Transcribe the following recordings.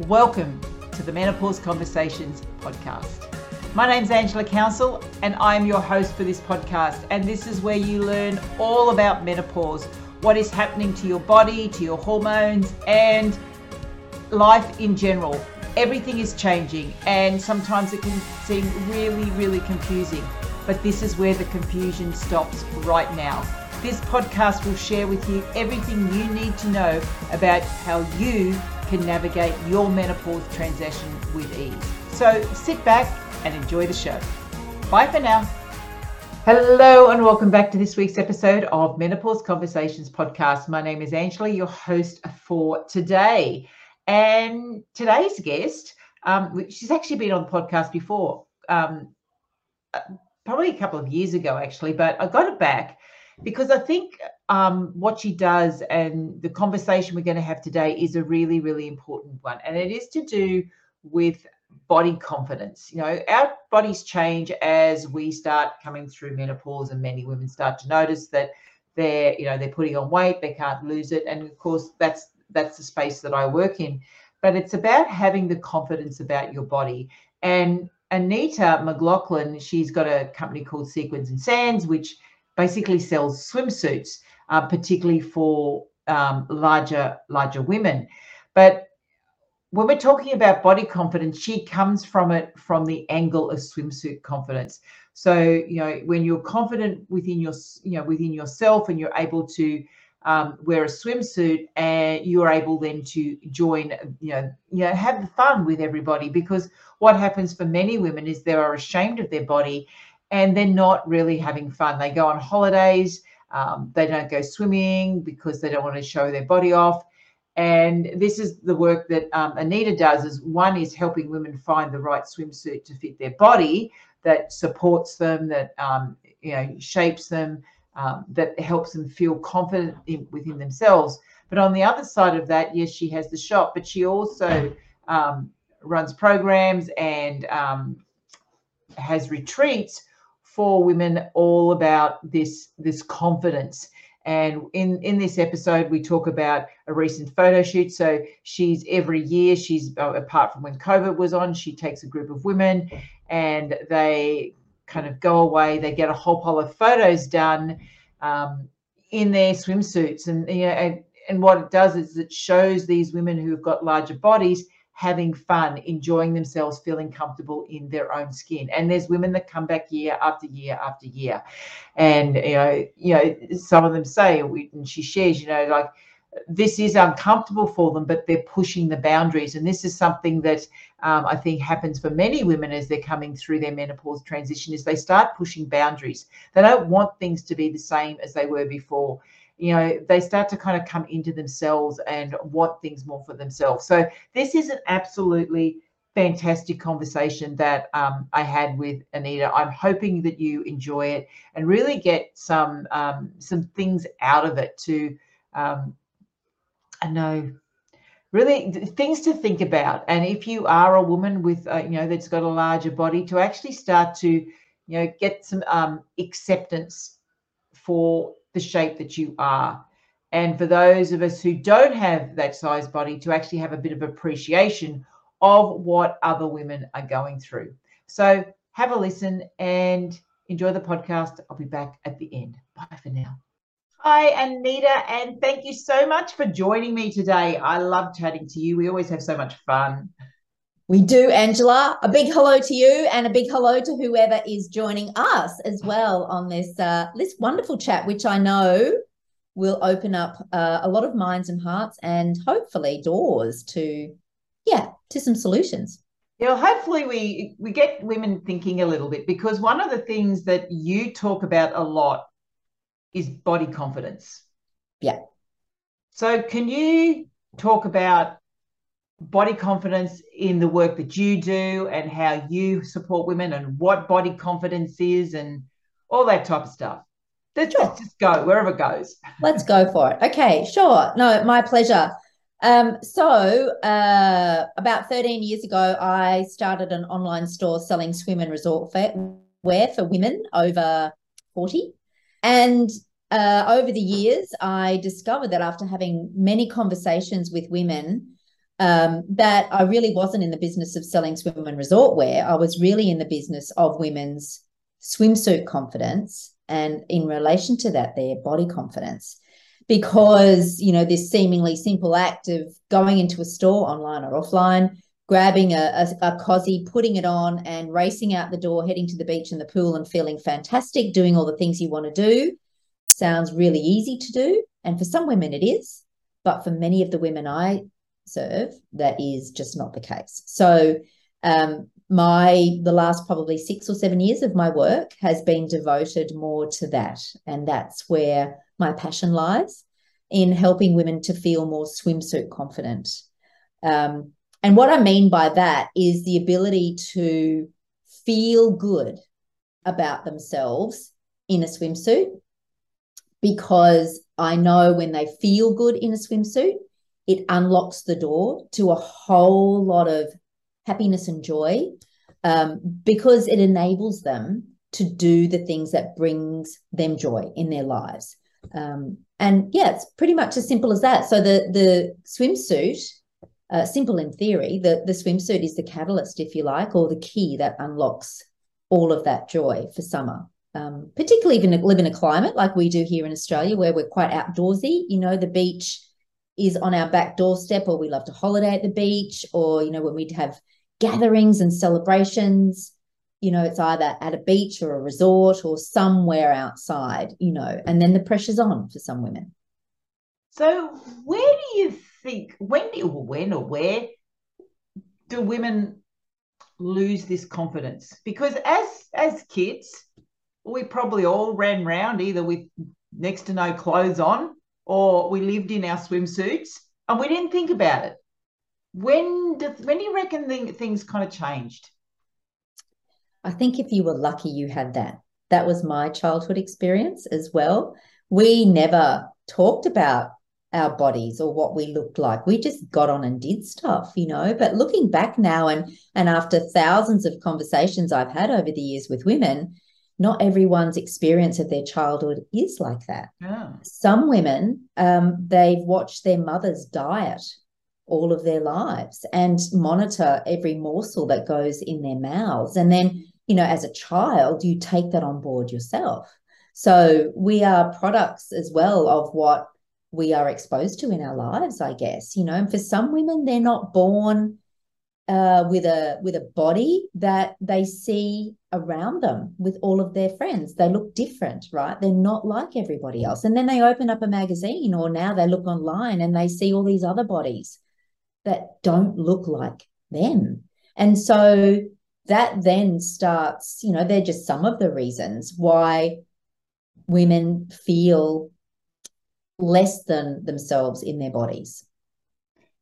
Welcome to the Menopause Conversations podcast. My name's Angela Counsel, and I'm your host for this podcast. And this is where you learn all about menopause, what is happening to your body, to your hormones, and life in general. Everything is changing, and sometimes it can seem really, really confusing. But this is where the confusion stops right now. This podcast will share with you everything you need to know about how you can navigate your menopause transition with ease. So sit back and enjoy the show. Bye for now. Hello, and welcome back to this week's episode of Menopause Conversations podcast. My name is Angela, your host for today. And today's guest, um, she's actually been on the podcast before, um, uh, probably a couple of years ago, actually, but I got it back because I think um, what she does and the conversation we're going to have today is a really, really important one. And it is to do with body confidence. You know, our bodies change as we start coming through menopause, and many women start to notice that they're, you know, they're putting on weight, they can't lose it. And of course, that's that's the space that I work in. But it's about having the confidence about your body. And Anita McLaughlin, she's got a company called Sequins and Sands, which basically sells swimsuits, uh, particularly for um, larger larger women. But when we're talking about body confidence, she comes from it from the angle of swimsuit confidence. So you know when you're confident within your you know within yourself and you're able to um, wear a swimsuit and you're able then to join you know you know have fun with everybody because what happens for many women is they are ashamed of their body and they're not really having fun. They go on holidays, um, they don't go swimming because they don't want to show their body off. And this is the work that um, Anita does. Is one is helping women find the right swimsuit to fit their body that supports them, that um, you know shapes them, um, that helps them feel confident in, within themselves. But on the other side of that, yes, she has the shop, but she also um, runs programs and um, has retreats for women all about this this confidence. And in in this episode we talk about a recent photo shoot. So she's every year she's uh, apart from when covid was on she takes a group of women and they kind of go away. They get a whole pile of photos done um, in their swimsuits. And you know and, and what it does is it shows these women who have got larger bodies having fun, enjoying themselves, feeling comfortable in their own skin. And there's women that come back year after year after year. And you know, you know, some of them say, and she shares, you know, like this is uncomfortable for them, but they're pushing the boundaries. And this is something that um, I think happens for many women as they're coming through their menopause transition is they start pushing boundaries. They don't want things to be the same as they were before you know they start to kind of come into themselves and want things more for themselves so this is an absolutely fantastic conversation that um, I had with Anita. I'm hoping that you enjoy it and really get some um, some things out of it to um, I know really things to think about. And if you are a woman with uh, you know that's got a larger body, to actually start to you know get some um, acceptance for the shape that you are. And for those of us who don't have that size body, to actually have a bit of appreciation of what other women are going through. So have a listen and enjoy the podcast. I'll be back at the end. Bye for now. Hi, Anita, and thank you so much for joining me today. I love chatting to you. We always have so much fun. We do, Angela. A big hello to you, and a big hello to whoever is joining us as well on this uh, this wonderful chat, which I know will open up uh, a lot of minds and hearts, and hopefully doors to, yeah, to some solutions. Yeah, well, hopefully we we get women thinking a little bit because one of the things that you talk about a lot is body confidence. Yeah. So can you talk about body confidence in the work that you do and how you support women and what body confidence is and all that type of stuff. Let's, sure. just go wherever it goes. Let's go for it. Okay, sure. No, my pleasure. Um, so uh, about 13 years ago, I started an online store selling swim and resort wear for women over 40. And uh, over the years, I discovered that after having many conversations with women, um, that I really wasn't in the business of selling swimwear and resort wear. I was really in the business of women's swimsuit confidence and in relation to that, their body confidence. Because, you know, this seemingly simple act of going into a store online or offline, grabbing a, a, a cozy, putting it on, and racing out the door, heading to the beach and the pool and feeling fantastic, doing all the things you want to do sounds really easy to do. And for some women, it is. But for many of the women I serve, that is just not the case. So, um, my the last probably six or seven years of my work has been devoted more to that and that's where my passion lies in helping women to feel more swimsuit confident um, and what i mean by that is the ability to feel good about themselves in a swimsuit because i know when they feel good in a swimsuit it unlocks the door to a whole lot of happiness and joy um, because it enables them to do the things that brings them joy in their lives. Um, and yeah, it's pretty much as simple as that. So the the swimsuit, uh, simple in theory, the the swimsuit is the catalyst, if you like, or the key that unlocks all of that joy for summer. Um, particularly if you live in a climate like we do here in Australia, where we're quite outdoorsy. You know, the beach is on our back doorstep, or we love to holiday at the beach, or you know, when we'd have gatherings and celebrations you know it's either at a beach or a resort or somewhere outside you know and then the pressure's on for some women. So where do you think when do when or where do women lose this confidence? Because as as kids we probably all ran around either with next to no clothes on or we lived in our swimsuits and we didn't think about it when do, when do you reckon things kind of changed? I think if you were lucky, you had that. That was my childhood experience as well. We never talked about our bodies or what we looked like. We just got on and did stuff, you know. But looking back now and and after thousands of conversations I've had over the years with women, not everyone's experience of their childhood is like that. Yeah. Some women, um, they've watched their mother's diet all of their lives and monitor every morsel that goes in their mouths. And then, you know, as a child, you take that on board yourself. So we are products as well of what we are exposed to in our lives, I guess, you know, and for some women, they're not born uh, with a with a body that they see around them with all of their friends. They look different, right? They're not like everybody else. And then they open up a magazine or now they look online and they see all these other bodies that don't look like them. And so that then starts, you know, they're just some of the reasons why women feel less than themselves in their bodies.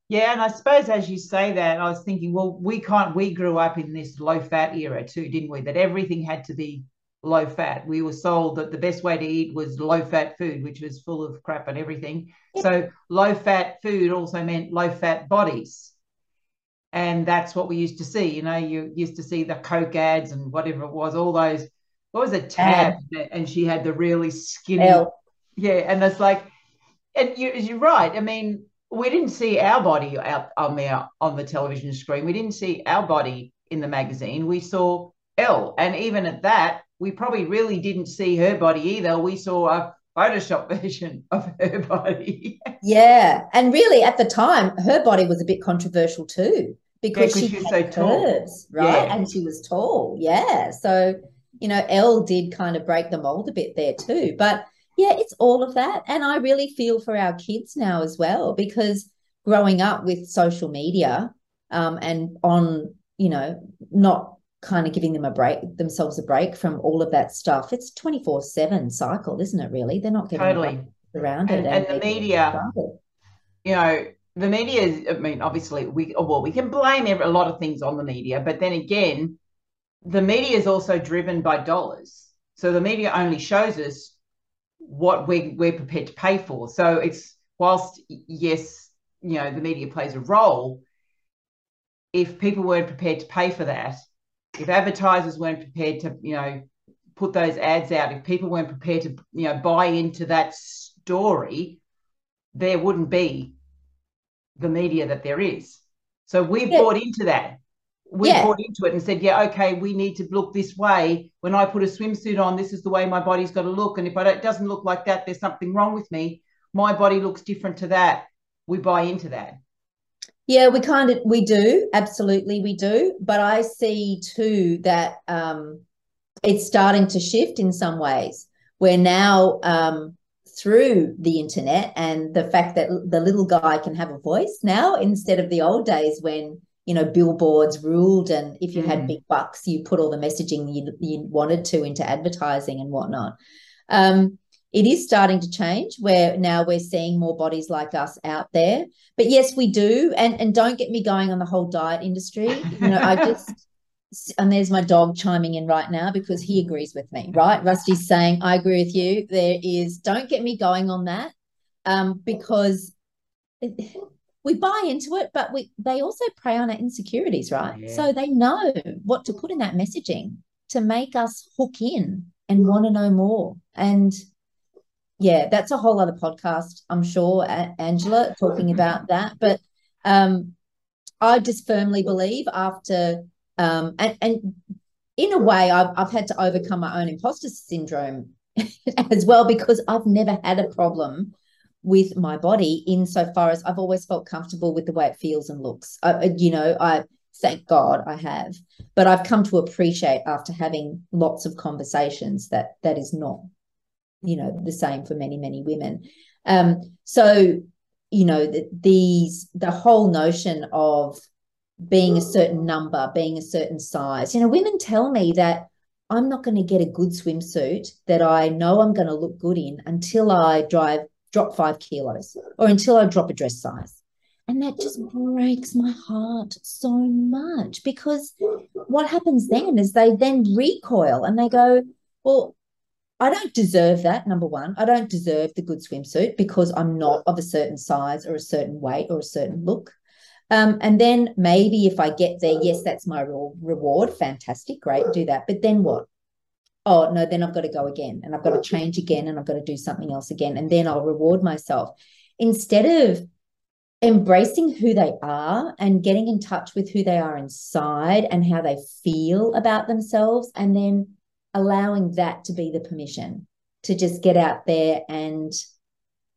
Yeah, and I suppose as you say that, I was thinking, well, we can't. We grew up in this low fat era too, didn't we? That everything had to be low fat. We were sold that the best way to eat was low fat food, which was full of crap and everything. So low fat food also meant low fat bodies. And that's what we used to see. You know, you used to see the Coke ads and whatever it was, all those. What was it, Tab? And she had the really skinny. Elle. Yeah, and it's like, and you, you're right. I mean, we didn't see our body out on the on the television screen. We didn't see our body in the magazine. We saw Elle, and even at that, we probably really didn't see her body either. We saw a Photoshop version of her body. yeah, and really at the time, her body was a bit controversial too because yeah, she, was so curves, tall, right? Yeah. And she was tall, yeah. So you know, Elle did kind of break the mold a bit there too, but yeah, it's all of that, and I really feel for our kids now as well because growing up with social media um, and on you know not kind of giving them a break themselves a break from all of that stuff it's 24 7 cycle isn't it really? They're not getting totally. around and, it and, and the media you know the media is, i mean obviously we well we can blame every, a lot of things on the media but then again the media is also driven by dollars. So the media only shows us what we, we're prepared to pay for so it's whilst yes you know the media plays a role if people weren't prepared to pay for that if advertisers weren't prepared to, you know, put those ads out, if people weren't prepared to, you know, buy into that story, there wouldn't be the media that there is. So we've Yeah. bought into that. We Yeah. bought into it and said, yeah, okay, we need to look this way. When I put a swimsuit on, this is the way my body's got to look. And if it doesn't look like that, there's something wrong with me. My body looks different to that. We buy into that. Yeah, we kind of we do absolutely we do, but I see too that um, it's starting to shift in some ways. Where now um, through the internet and the fact that the little guy can have a voice now instead of the old days when you know billboards ruled and if you Mm. had big bucks you put all the messaging you, you wanted to into advertising and whatnot. Um, it is starting to change where now we're seeing more bodies like us out there. But yes we do. And and don't get me going on the whole diet industry. You know i just and there's my dog chiming in right now because he agrees with me right? Rusty's saying i agree with you. There is don't get me going on that um because it- we buy into it but we they also prey on our insecurities right Yeah. so they know what to put in that messaging to make us hook in and want to know more and yeah, that's a whole other podcast, I'm sure, Angela, talking about that. But um, I just firmly believe after, um, and, and in a way, I've, I've had to overcome my own imposter syndrome as well because I've never had a problem with my body insofar as I've always felt comfortable with the way it feels and looks. I, you know, I thank God I have, but I've come to appreciate after having lots of conversations that that is not you know the same for many many women um so you know the, these the whole notion of being a certain number being a certain size you know women tell me that i'm not going to get a good swimsuit that i know i'm going to look good in until i drive drop five kilos or until i drop a dress size and that just breaks my heart so much because what happens then is they then recoil and they go well I don't deserve that, number one. I don't deserve the good swimsuit because I'm not of a certain size or a certain weight or a certain look. Um, and then maybe if I get there, yes, that's my re- reward. Fantastic, great, do that. But then what? Oh, no, then I've got to go again and I've got to change again and I've got to do something else again. And then I'll reward myself. Instead of embracing who they are and getting in touch with who they are inside and how they feel about themselves, and then allowing that to be the permission to just get out there and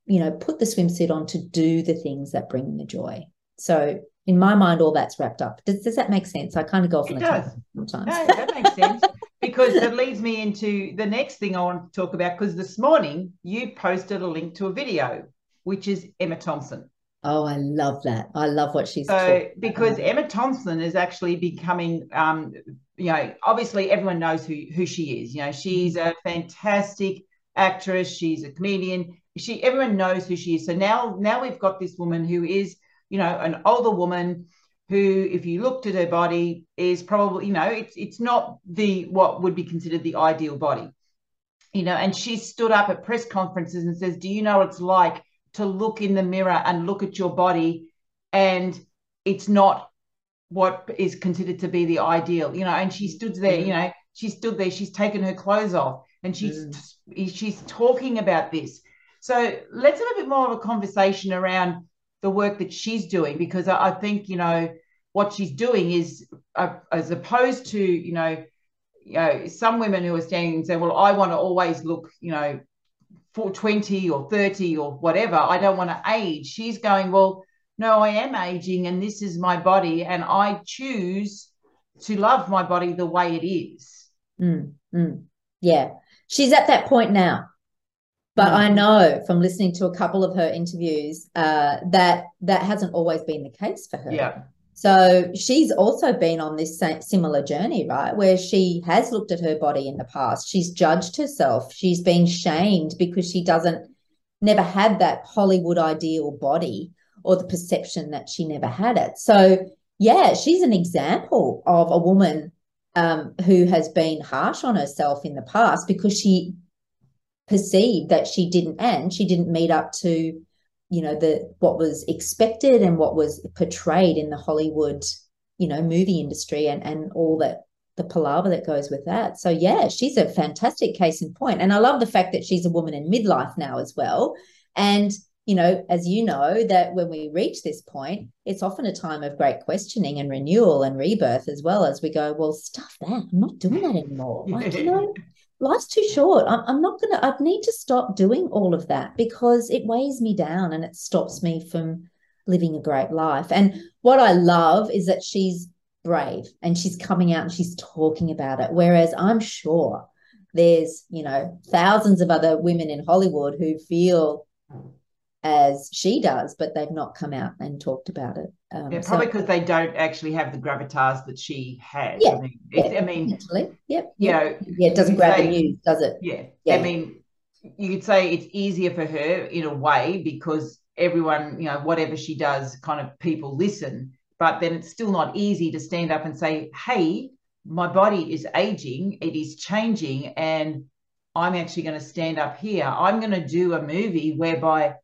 you know put the swimsuit on to do the things that bring the joy so in my mind all that's wrapped up does, does that make sense i kind of go off It on a does. sometimes No, that makes sense because that leads me into the next thing I want to talk about. Because this morning you posted a link to a video, which is Emma Thompson. oh i love that i love what she's So, because. Emma Thompson is actually becoming, um, you know, obviously everyone knows who who she is. You know, she's a fantastic actress. She's a comedian. She everyone knows who she is. So now now we've got this woman who is, you know, an older woman who, if you looked at her body, is probably, you know, it's it's not the what would be considered the ideal body. You know, and she stood up at press conferences and says, Do you know what it's like to look in the mirror and look at your body and it's not what is considered to be the ideal, you know. And she stood there, you know, she stood there, she's taken her clothes off and she's mm. she's talking about this. So let's have a bit more of a conversation around the work that she's doing because I, I think, you know, what she's doing is uh, as opposed to, you know, you know, some women who are standing and say, well, I want to always look, you know, for 20 or 30 or whatever. I don't want to age. She's going, well, no, I am aging and this is my body and I choose to love my body the way it is. Mm, mm. yeah she's at that point now but i know from listening to a couple of her interviews uh, that that hasn't always been the case for her Yeah. So she's also been on this similar journey, right? Where she has looked at her body in the past. She's judged herself. She's been shamed because she doesn't, never had that Hollywood ideal body or the perception that she never had it. So, yeah, she's an example of a woman um, who has been harsh on herself in the past because she perceived that she didn't, and she didn't meet up to you know the what was expected and what was portrayed in the Hollywood you know movie industry and and all that the palaver that goes with that so yeah she's a fantastic case in point and I love the fact that she's a woman in midlife now as well and you know, as you know, that when we reach this point, it's often a time of great questioning and renewal and rebirth as well as we go, well, stuff that. I'm not doing that anymore. Like, you know, life's too short. I'm, I'm not going to, I need to stop doing all of that because it weighs me down and it stops me from living a great life. And what I love is that she's brave and she's coming out and she's talking about it. Whereas I'm sure there's, you know, thousands of other women in Hollywood who feel as she does, but they've not come out and talked about it. Um, yeah, probably because so, they don't actually have the gravitas that she has. Yeah, I mean, yeah, I mean actually, yep, you know, yeah, it doesn't grab the news, does it? Yeah. yeah, I mean, you could say it's easier for her in a way because everyone, you know, whatever she does, kind of people listen. But then it's still not easy to stand up and say, "Hey, my body is aging, it is changing, and I'm actually going to stand up here. I'm going to do a movie whereby."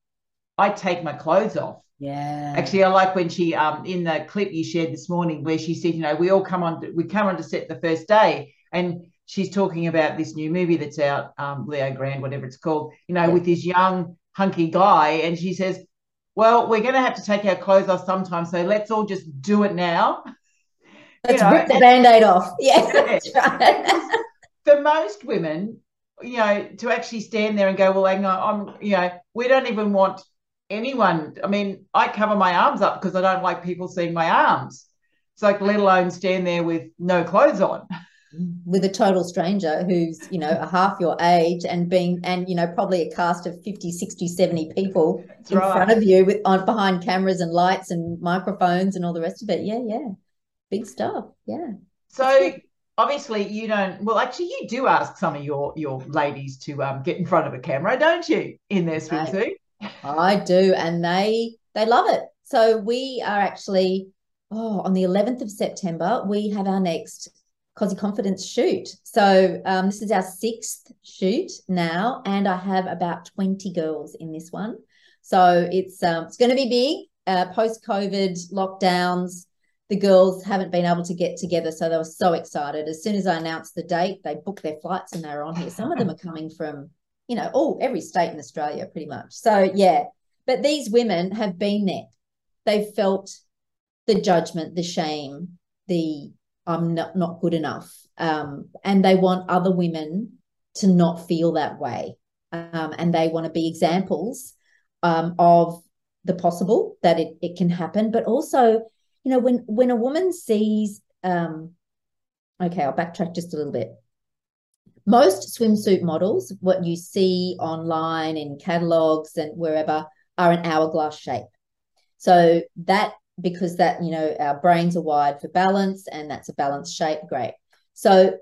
I take my clothes off. Yeah. Actually, I like when she um in the clip you shared this morning where she said, you know, we all come on we come on to set the first day and she's talking about this new movie that's out, um, Leo Grande, whatever it's called, you know, yeah. with this young hunky guy, and she says, "Well, we're going to have to take our clothes off sometime, so let's all just do it now." Let's you know, rip the band-aid off. Yeah, yeah. For most women, you know, to actually stand there and go, "Well, hang on, I'm," you know, we don't even want anyone. I mean, I cover my arms up because I don't like people seeing my arms. It's like, let alone stand there with no clothes on. With a total stranger who's, you know, a half your age and being, and, you know, probably a cast of 50, 60, 70 people That's in right. front of you with on behind cameras and lights and microphones and all the rest of it. Yeah, yeah. Big stuff. Yeah. So obviously you don't well actually you do ask some of your your ladies to um, get in front of a camera don't you in their swimsuit I do, and they they love it. So we are actually oh on the 11th of September we have our next Cosy Confidence shoot. So um, this is our sixth shoot now, and I have about 20 girls in this one. So it's um, it's going to be big. Uh, Post COVID lockdowns, the girls haven't been able to get together, so they were so excited. As soon as I announced the date, they booked their flights and they were on here. Some of them are coming from you know, all every state in Australia pretty much. So yeah, but these women have been there. They've felt the judgment, the shame, the I'm not, not good enough. Um, and they want other women to not feel that way. Um, and they want to be examples um, of the possible that it, it can happen. But also, you know, when when a woman sees um, okay, I'll backtrack just a little bit most swimsuit models, what you see online in catalogs and wherever, are an hourglass shape. So that because that you know our brains are wired for balance and that's a balanced shape great so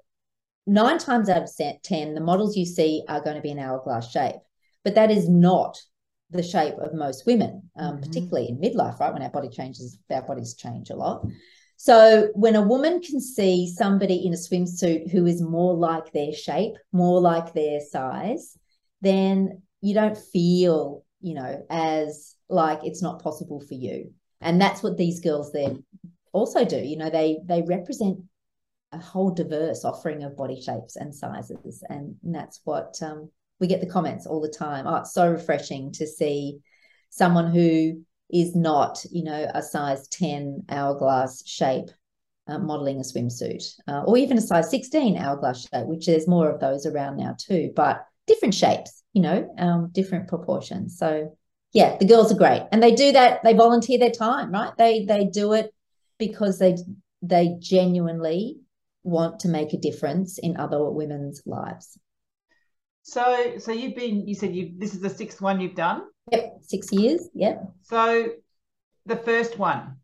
nine times out of ten the models you see are going to be an hourglass shape but that is not the shape of most women um, mm-hmm. particularly in midlife right when our body changes our bodies change a lot so when a woman can see somebody in a swimsuit who is more like their shape, more like their size, then you don't feel, you know, as like it's not possible for you. And that's what these girls then also do. You know, they they represent a whole diverse offering of body shapes and sizes. And that's what um, we get the comments all the time. Oh, it's so refreshing to see someone who is not, you know, a size 10 hourglass shape uh, modeling a swimsuit, uh, or even a size 16 hourglass shape, which there's more of those around now too, but different shapes, you know, um, different proportions. So yeah, the girls are great. And they do that, they volunteer their time, right? They they do it because they they genuinely want to make a difference in other women's lives. So so you've been you said you this is the sixth one you've done? Yep, six years. Yep. So the first one.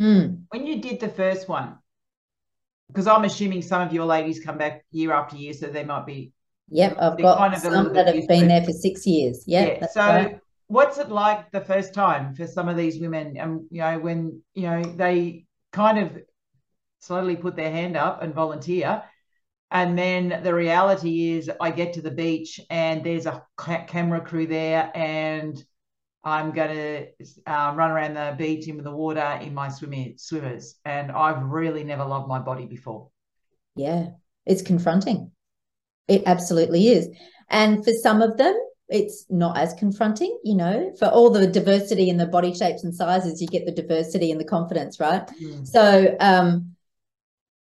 Mm. When you did the first one, because I'm assuming some of your ladies come back year after year, so they might be. Yep, I've got kind of some that have been there for six years. Yep, yeah. So, right. what's it like the first time for some of these women? And you know, when you know they kind of slowly put their hand up and volunteer, and then the reality is, I get to the beach and there's a camera crew there, and I'm going to um, run around the beach in the water in my swimming swimmers. And I've really never loved my body before. Yeah, it's confronting. It absolutely is. And for some of them, it's not as confronting, you know, for all the diversity in the body shapes and sizes, you get the diversity and the confidence, right? Mm. So, um,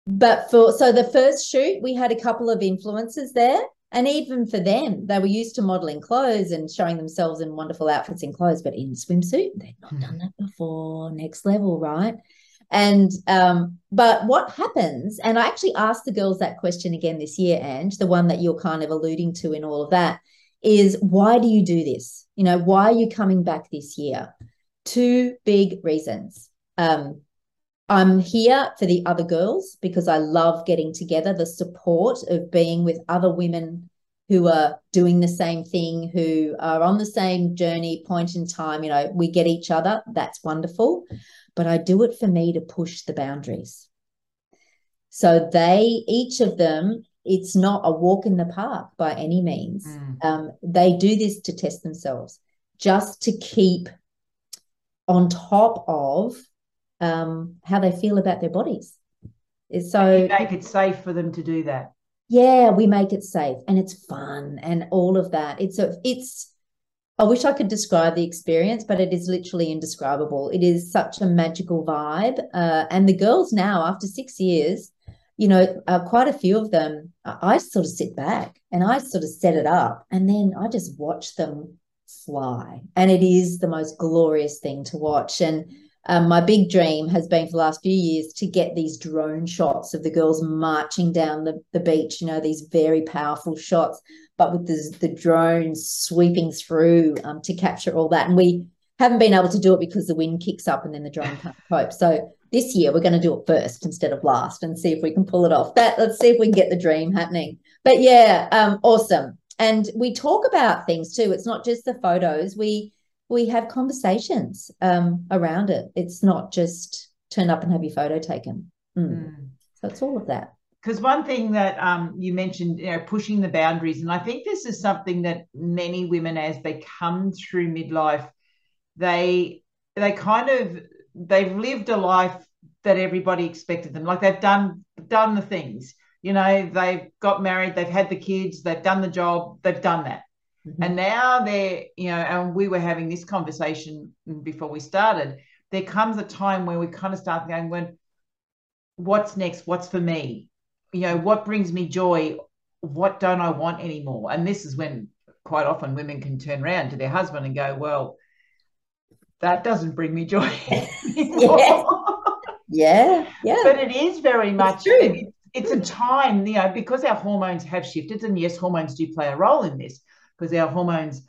but for so the first shoot, we had a couple of influencers there. And even for them, they were used to modeling clothes and showing themselves in wonderful outfits and clothes, but in swimsuit, they'd not done that before. Next level, right? And um, but what happens, and I actually asked the girls that question again this year, Ange, the one that you're kind of alluding to in all of that, is why do you do this? You know, why are you coming back this year? Two big reasons. Um, I'm here for the other girls because I love getting together, the support of being with other women who are doing the same thing, who are on the same journey, point in time. You know, we get each other. That's wonderful. But I do it for me to push the boundaries. So they, each of them, it's not a walk in the park by any means. Mm. Um, they do this to test themselves, just to keep on top of um, how they feel about their bodies. So make it safe for them to do that. Yeah, we make it safe and it's fun and all of that. It's a it's I wish I could describe the experience, but it is literally indescribable. It is such a magical vibe. Uh, and the girls now, after six years, you know, uh, quite a few of them, I sort of sit back and I sort of set it up and then I just watch them fly. And it is the most glorious thing to watch. And um, my big dream has been for the last few years to get these drone shots of the girls marching down the, the beach, you know, these very powerful shots, but with the, the drones sweeping through um, to capture all that. And we haven't been able to do it because the wind kicks up and then the drone can't cope. So this year we're going to do it first instead of last and see if we can pull it off. That let's see if we can get the dream happening. But yeah, um, awesome. And we talk about things too. It's not just the photos. We we have conversations um, around it. It's not just turn up and have your photo taken. Mm. Mm. So it's all of that. Because one thing that um, you mentioned, you know, pushing the boundaries, and I think this is something that many women, as they come through midlife, they they kind of they've lived a life that everybody expected them. Like they've done done the things, you know, they've got married, they've had the kids, they've done the job, they've done that. Mm-hmm. And now they're, you know, and we were having this conversation before we started. There comes a time where we kind of start going, when what's next? What's for me? You know, what brings me joy? What don't I want anymore? And this is when quite often women can turn around to their husband and go, Well, that doesn't bring me joy yeah. yeah. Yeah. But it is very much it's a time, you know, because our hormones have shifted, and yes, hormones do play a role in this because our hormones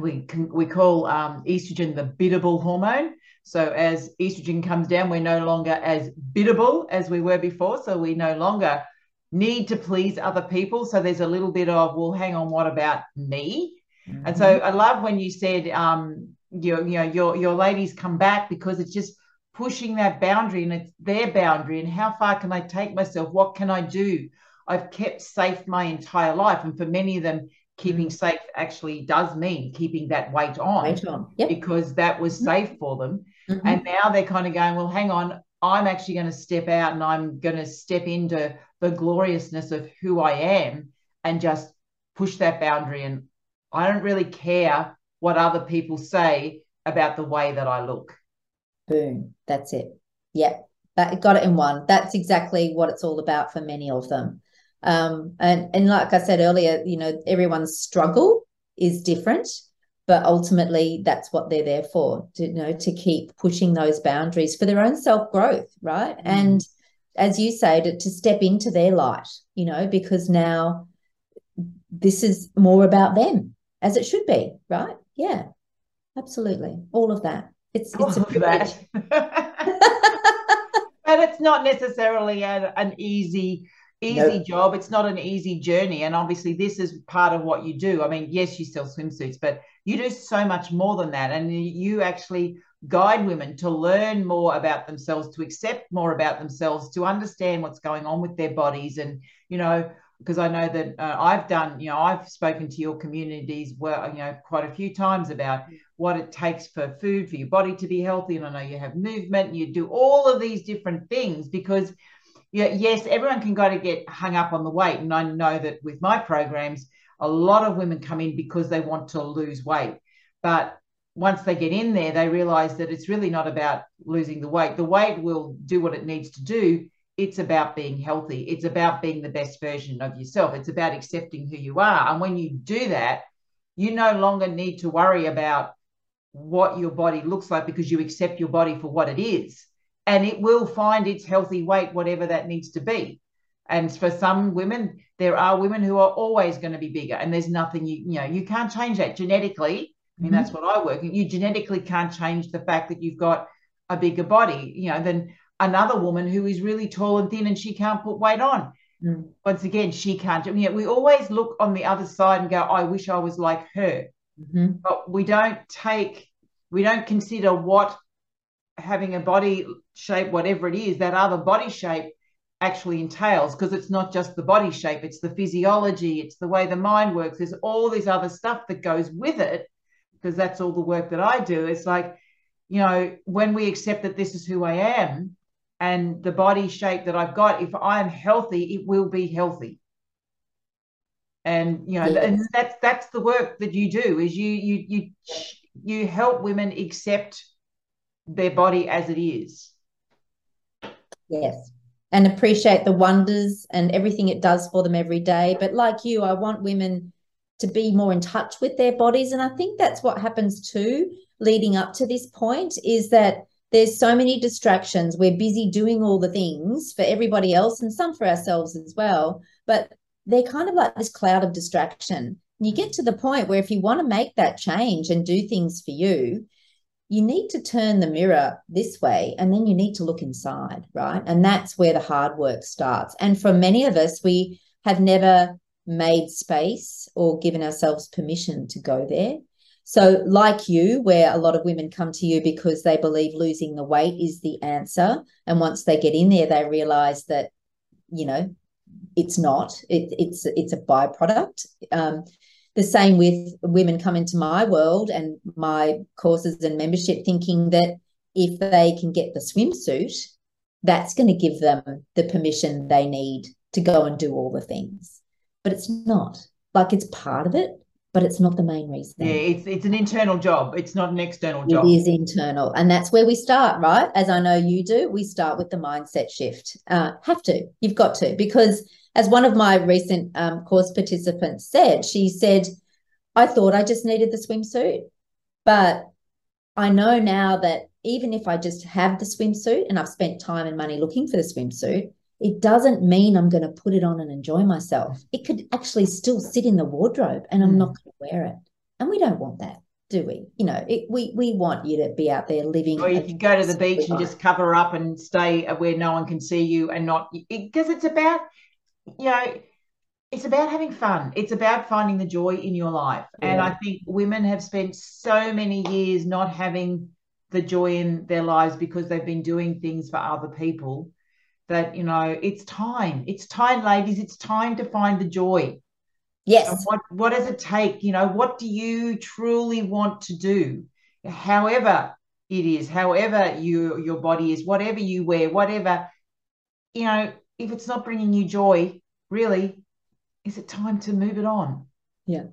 we can we call um, estrogen the biddable hormone. So as estrogen comes down, we're no longer as biddable as we were before. So we no longer need to please other people. So there's a little bit of, well, hang on, what about me? Mm-hmm. And so I love when you said, um, your, you know, your your ladies come back because it's just pushing that boundary and it's their boundary and how far can I take myself? What can I do? I've kept safe my entire life, and for many of them, keeping mm. safe actually does mean keeping that weight on, weight on. Yep. because that was mm-hmm. safe for them. Mm-hmm. And now they're kind of going, well, hang on, I'm actually going to step out and I'm going to step into the gloriousness of who I am and just push that boundary. And I don't really care what other people say about the way that I look. Boom. That's it. Yep. That got it in one. That's exactly what it's all about for many of them. Um, and and like I said earlier, you know, everyone's struggle is different, but ultimately that's what they're there for. To, you know, to keep pushing those boundaries for their own self growth, right? Mm. And as you say, to, to step into their light, you know, because now this is more about them, as it should be, right? Yeah, absolutely, all of that. It's it's a that. but it's not necessarily a, an easy easy job. It's not an easy journey. And obviously, this is part of what you do. I mean, yes, you sell swimsuits, but you do so much more than that. And you actually guide women to learn more about themselves, to accept more about themselves, to understand what's going on with their bodies. And, you know, because I know that uh, I've done, you know, I've spoken to your communities well, you know, quite a few times about what it takes for food, for your body to be healthy. And I know you have movement, you do all of these different things because yeah, yes, everyone can go to get hung up on the weight. And I know that with my programs, a lot of women come in because they want to lose weight. But once they get in there, they realize that it's really not about losing the weight. The weight will do what it needs to do. It's about being healthy. It's about being the best version of yourself. It's about accepting who you are. And when you do that, you no longer need to worry about what your body looks like because you accept your body for what it is. And it will find its healthy weight, whatever that needs to be. And for some women, there are women who are always going to be bigger, and there's nothing you you know you can't change that genetically. I mean, mm-hmm. that's what I work. You genetically can't change the fact that you've got a bigger body, you know, than another woman who is really tall and thin and she can't put weight on. Mm. Once again, she can't. You know, we always look on the other side and go, I wish I was like her. Mm-hmm. But we don't take, we don't consider what having a body shape, whatever it is, that other body shape actually entails because it's not just the body shape, it's the physiology, it's the way the mind works. There's all this other stuff that goes with it because that's all the work that I do. It's like, you know, when we accept that this is who I am and the body shape that I've got, if I am healthy, it will be healthy. And you know, yes. and that's that's the work that you do is you you you you help women accept their body as it is. Yes. And appreciate the wonders and everything it does for them every day. But like you, I want women to be more in touch with their bodies. And I think that's what happens too, leading up to this point, is that there's so many distractions. We're busy doing all the things for everybody else and some for ourselves as well. But they're kind of like this cloud of distraction. You get to the point where if you want to make that change and do things for you, you need to turn the mirror this way and then you need to look inside, right? And that's where the hard work starts. And for many of us, we have never made space or given ourselves permission to go there. So, like you, where a lot of women come to you because they believe losing the weight is the answer. And once they get in there, they realize that, you know, it's not, it, it's, it's a byproduct. Um, the same with women come into my world and my courses and membership thinking that if they can get the swimsuit, that's going to give them the permission they need to go and do all the things but it's not. Like it's part of it, but it's not the main reason. Yeah, it's it's an internal job. It's not an external job. It is internal, and that's where we start, right? As I know you do, we start with the mindset shift. Uh, have to, you've got to, because as one of my recent um, course participants said, she said, "I thought I just needed the swimsuit, but I know now that even if I just have the swimsuit and I've spent time and money looking for the swimsuit." It doesn't mean I'm going to put it on and enjoy myself. It could actually still sit in the wardrobe and I'm mm. not going to wear it. And we don't want that, do we? You know, it, we we want you to be out there living. Or you can go to the beach life. and just cover up and stay where no one can see you and not because it, it's about, you know, it's about having fun. It's about finding the joy in your life. Yeah. And I think women have spent so many years not having the joy in their lives because they've been doing things for other people that you know it's time. It's time ladies. It's time to find the joy. Yes. And what what does it take? You know what do you truly want to do? However it is however you your body is whatever you wear whatever you know if it's not bringing you joy really is it time to move it on? Yeah.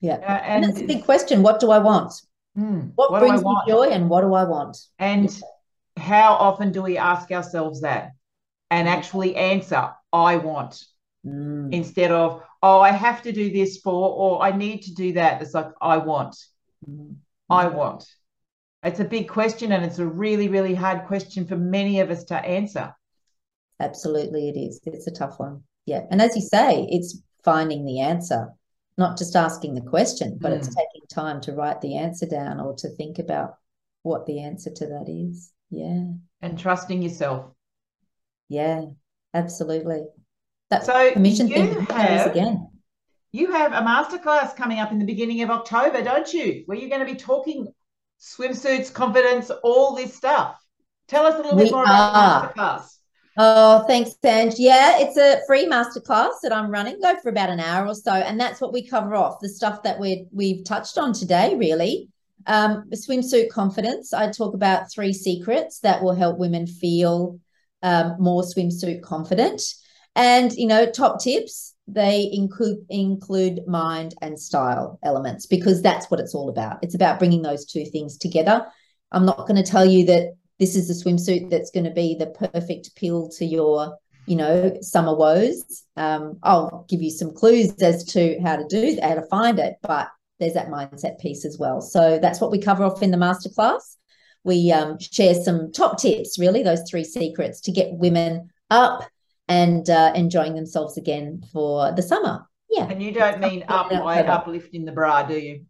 Yeah. Uh, and, and that's a big question. What do i want? Hmm, what, what brings me joy and what do i want? And yeah. how often do we ask ourselves that and actually answer, I want, mm. instead of, oh, I have to do this for, or I need to do that. It's like, I want. Mm. I want. It's a big question and it's a really, really hard question for many of us to answer. Absolutely, it is. It's a tough one. Yeah. And as you say, it's finding the answer, not just asking the question, but mm. it's taking time to write the answer down or to think about what the answer to that is. Yeah. And trusting yourself. Yeah, absolutely. That so permission thing have, again. You have a masterclass coming up in the beginning of October, don't you? Where you're going to be talking swimsuits, confidence, all this stuff. Tell us a little we bit more about the masterclass. Oh, thanks, Ange. Yeah, it's a free masterclass that I'm running. Go for about an hour or so, and that's what we cover off the stuff that we we've touched on today. Really, um, swimsuit confidence. I talk about three secrets that will help women feel um, more swimsuit confident. And, you know, top tips they include include mind and style elements because that's what it's all about. It's about bringing those two things together. I'm not going to tell you that this is the swimsuit that's going to be the perfect pill to your you know summer woes um, i'll give you some clues as to how to do how to find it but there's that mindset piece as well so that's what we cover off in the masterclass we um, share some top tips really those three secrets to get women up and uh, enjoying themselves again for the summer. Yeah. And you don't mean up by uplifting the bra do you?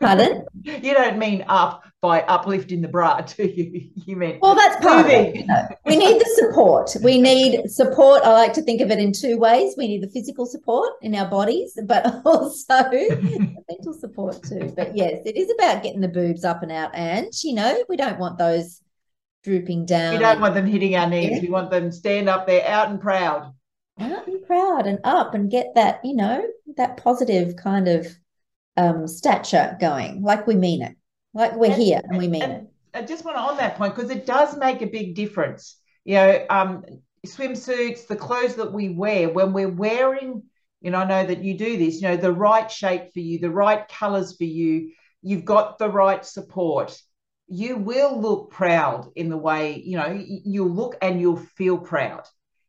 Pardon? you don't mean up by uplifting the bra, do you? You mean well, that's part of it. we need the support. We need support. I like to think of it in two ways. We need the physical support in our bodies, but also mental support too. But yes, it is about getting the boobs up and out. And you know, we don't want those drooping down. We don't want them hitting our knees. Yeah. We want them stand up there, out and proud. Out and proud and up and get that, you know, that positive kind of um, stature going, like we mean it, like we're and, here and we mean and it. I just want to on that point because it does make a big difference. You know, um, swimsuits, the clothes that we wear when we're wearing. You know, I know that you do this. You know, the right shape for you, the right colors for you. You've got the right support. You will look proud in the way you know you'll look and you'll feel proud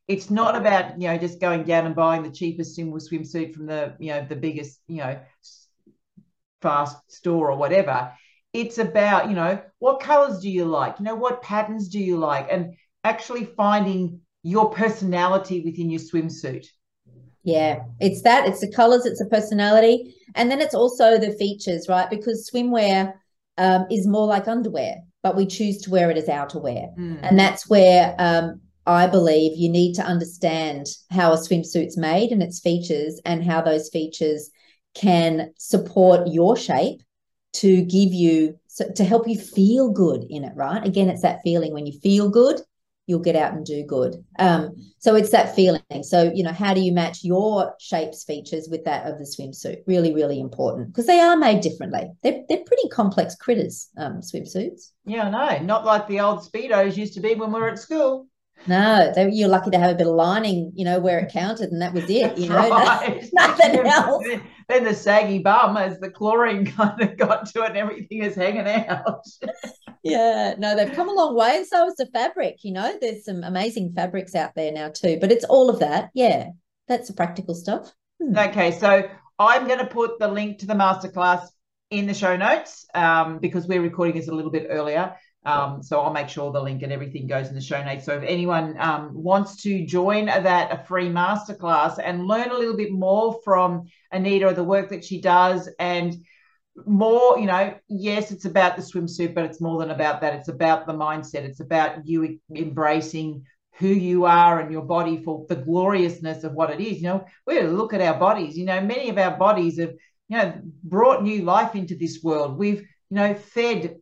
it's not about you know just going down and buying the cheapest single swimsuit from the you know the biggest you know fast store or whatever. It's about, you know, what colors do you like? You know, what patterns do you like? And actually finding your personality within your swimsuit. Yeah, it's that. It's the colors, it's the personality. And then it's also the features, right? Because swimwear um, is more like underwear, but we choose to wear it as outerwear. Mm. And that's where um, I believe you need to understand how a swimsuit's made and its features and how those features can support your shape to give you to help you feel good in it right? Again it's that feeling when you feel good you'll get out and do good. Um, so it's that feeling. So you know how do you match your shapes features with that of the swimsuit? Really really important because they are made differently. They're, they're pretty complex critters um, swimsuits. Yeah i know. Not like the old speedos used to be when we were at school no, they, you're lucky to have a bit of lining, you know, where it counted, and that was it. You know, right. nothing else. Then the saggy bum, as the chlorine kind of got to it, and everything is hanging out. yeah, no, they've come a long way, and so has the fabric. You know, there's some amazing fabrics out there now too. But it's all of that. Yeah, that's the practical stuff. Hmm. Okay, so I'm going to put the link to the masterclass in the show notes um, because we're recording this a little bit earlier. Um, so I'll make sure the link and everything goes in the show notes. So if anyone um, wants to join that a free masterclass and learn a little bit more from Anita, the work that she does, and more, you know, yes, it's about the swimsuit, but it's more than about that. It's about the mindset. It's about you embracing who you are and your body for the gloriousness of what it is. You know, we look at our bodies. You know, many of our bodies have, you know, brought new life into this world. We've, you know, fed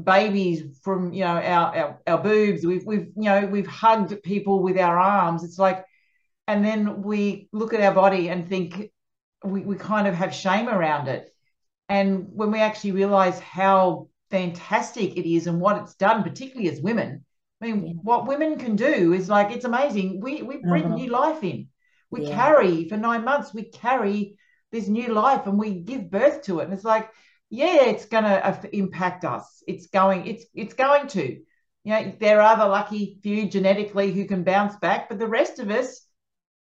babies from you know our, our our boobs we've we've you know we've hugged people with our arms it's like and then we look at our body and think we, we kind of have shame around it and when we actually realize how fantastic it is and what it's done particularly as women i mean yeah. what women can do is like it's amazing we we bring uh-huh. new life in we yeah. carry for nine months we carry this new life and we give birth to it and it's like yeah, it's going to impact us. It's going, it's it's going to. You know, there are the lucky few genetically who can bounce back, but the rest of us,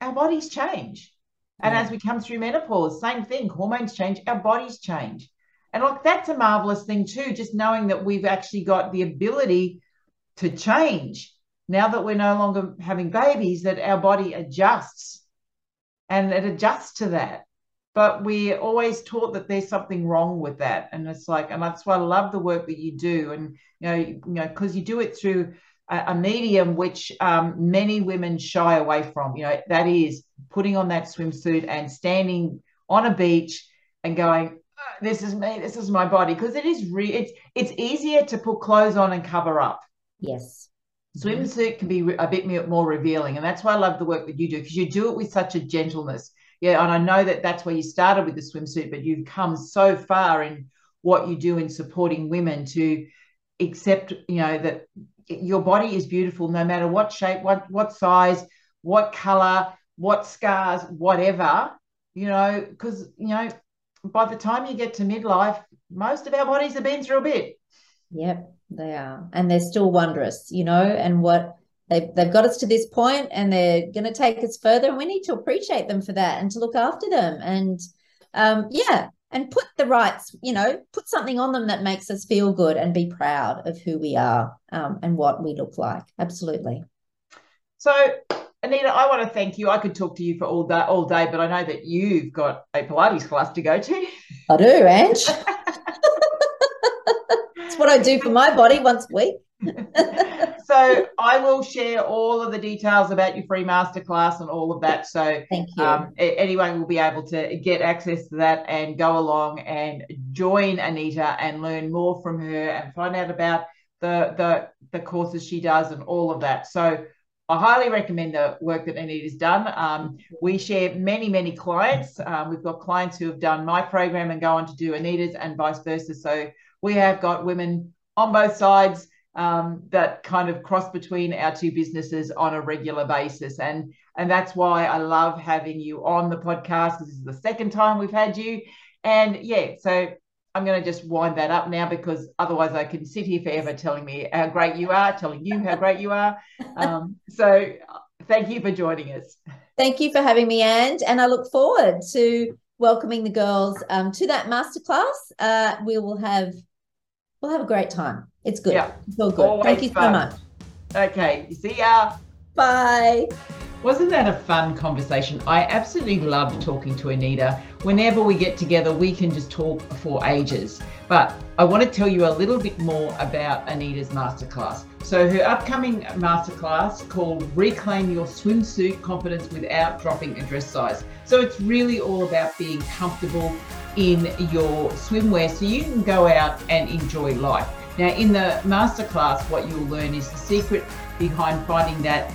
our bodies change. And yeah. as we come through menopause, same thing, hormones change, our bodies change. And like that's a marvelous thing too, just knowing that we've actually got the ability to change now that we're no longer having babies, that our body adjusts and it adjusts to that but we're always taught that there's something wrong with that. And it's like and that's why i love the work that you do. And you know you know because you do it through a, a medium which um, many women shy away from. You know that is putting on that swimsuit and standing on a beach and going ah, this is me this is my body. Because it is re- it's it's easier to put clothes on and cover up. Yes. Swimsuit can be a bit more revealing. And that's why i love the work that you do because you do it with such a gentleness yeah, and I know that that's where you started with the swimsuit, but you've come so far in what you do in supporting women to accept, you know, that your body is beautiful no matter what shape, what what size, what color, what scars, whatever, you know, because, you know, by the time you get to midlife, most of our bodies have been through a bit. Yep, they are. And they're still wondrous, you know, and what they've, they've got us to this point and they're going to take us further. And we need to appreciate them for that and to look after them. And um, yeah, and put the rights, you know, put something on them that makes us feel good and be proud of who we are um, and what we look like. Absolutely. So, Anita, I want to thank you. I could talk to you for all day, all day, but I know that you've got a Pilates class to go to. I do, Ange. It's what I do for my body once a week. so I will share all of the details about your free masterclass and all of that. So thank you. Um, anyone will be able to get access to that and go along and join Anita and learn more from her and find out about the the the courses she does and all of that. So I highly recommend the work that Anita's done. Um, we share many, many clients. Um, we've got clients who have done my program and go on to do Anita's and vice versa. So we have got women on both sides um, that kind of cross between our two businesses on a regular basis. And, and that's why I love having you on the podcast. This is the second time we've had you. And yeah, so I'm going to just wind that up now because otherwise I can sit here forever telling me how great you are, telling you how great you are. Um, so thank you for joining us. Thank you for having me, and and I look forward to welcoming the girls um, to that masterclass. Uh, we will have we'll have a great time. It's good. Yeah. It's all good. Always Thank you fun. so much. Okay. See ya. Bye. Wasn't that a fun conversation? I absolutely loved talking to Anita. Whenever we get together, we can just talk for ages. But I want to tell you a little bit more about Anita's masterclass. So, her upcoming masterclass called Reclaim Your Swimsuit Confidence Without Dropping a Dress Size. So, it's really all about being comfortable in your swimwear so you can go out and enjoy life. Now, in the masterclass, what you'll learn is the secret behind finding that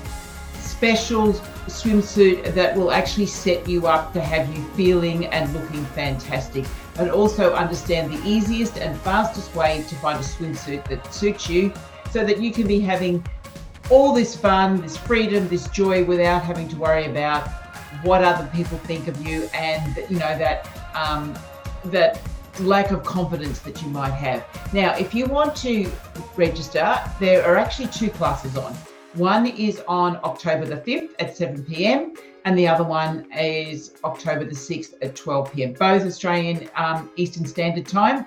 special swimsuit that will actually set you up to have you feeling and looking fantastic. And also understand the easiest and fastest way to find a swimsuit that suits you so that you can be having all this fun, this freedom, this joy without having to worry about what other people think of you and you know that um, that lack of confidence that you might have. Now, if you want to register, there are actually two classes on. One is on October the 5th at 7 p.m. and the other one is October the 6th at 12 p.m. Both Australian um, Eastern Standard Time.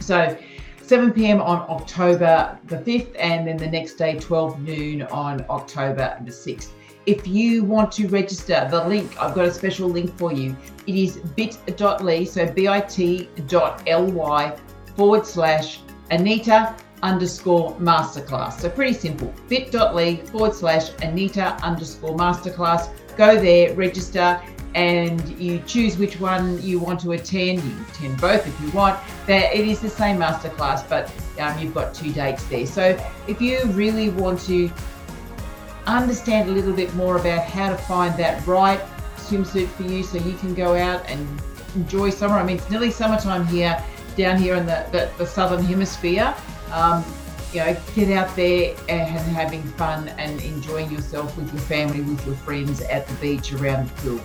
So 7 p.m. on October the 5th and then the next day 12 noon on October the 6th. If you want to register, the link, I've got a special link for you. It is bit.ly, so bit.ly forward slash Anita underscore masterclass. So pretty simple. bit.ly forward slash Anita underscore masterclass. Go there, register, and you choose which one you want to attend. You can attend both if you want. That it is the same masterclass, but um, you've got two dates there. So if you really want to understand a little bit more about how to find that right swimsuit for you so you can go out and enjoy summer. I mean, it's nearly summertime here, down here in the, the, the southern hemisphere. Um, you know, get out there and having fun and enjoying yourself with your family, with your friends at the beach, around the pool.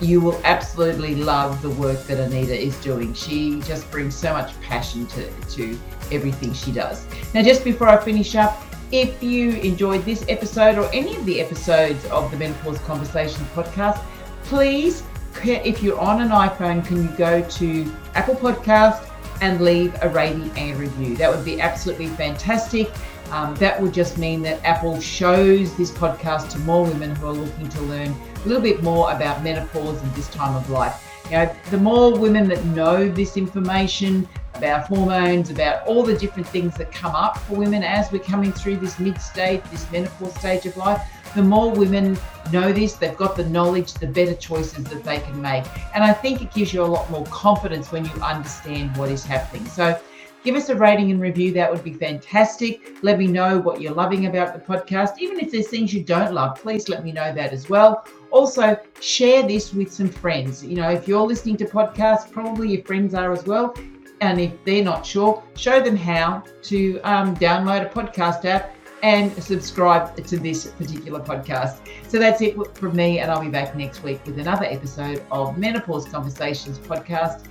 You will absolutely love the work that Anita is doing. She just brings so much passion to, to everything she does. Now, just before I finish up, if you enjoyed this episode or any of the episodes of the Menopause Conversation podcast, please, if you're on an iPhone, can you go to Apple Podcast and leave a rating and review? That would be absolutely fantastic. Um, that would just mean that Apple shows this podcast to more women who are looking to learn a little bit more about menopause and this time of life. You know, the more women that know this information, about hormones, about all the different things that come up for women as we're coming through this mid stage, this menopause stage of life. The more women know this, they've got the knowledge, the better choices that they can make. And I think it gives you a lot more confidence when you understand what is happening. So give us a rating and review. That would be fantastic. Let me know what you're loving about the podcast. Even if there's things you don't love, please let me know that as well. Also, share this with some friends. You know, if you're listening to podcasts, probably your friends are as well. And if they're not sure, show them how to um, download a podcast app and subscribe to this particular podcast. So that's it from me, and I'll be back next week with another episode of Menopause Conversations podcast.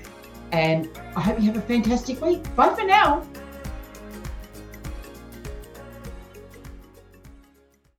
And I hope you have a fantastic week. Bye for now.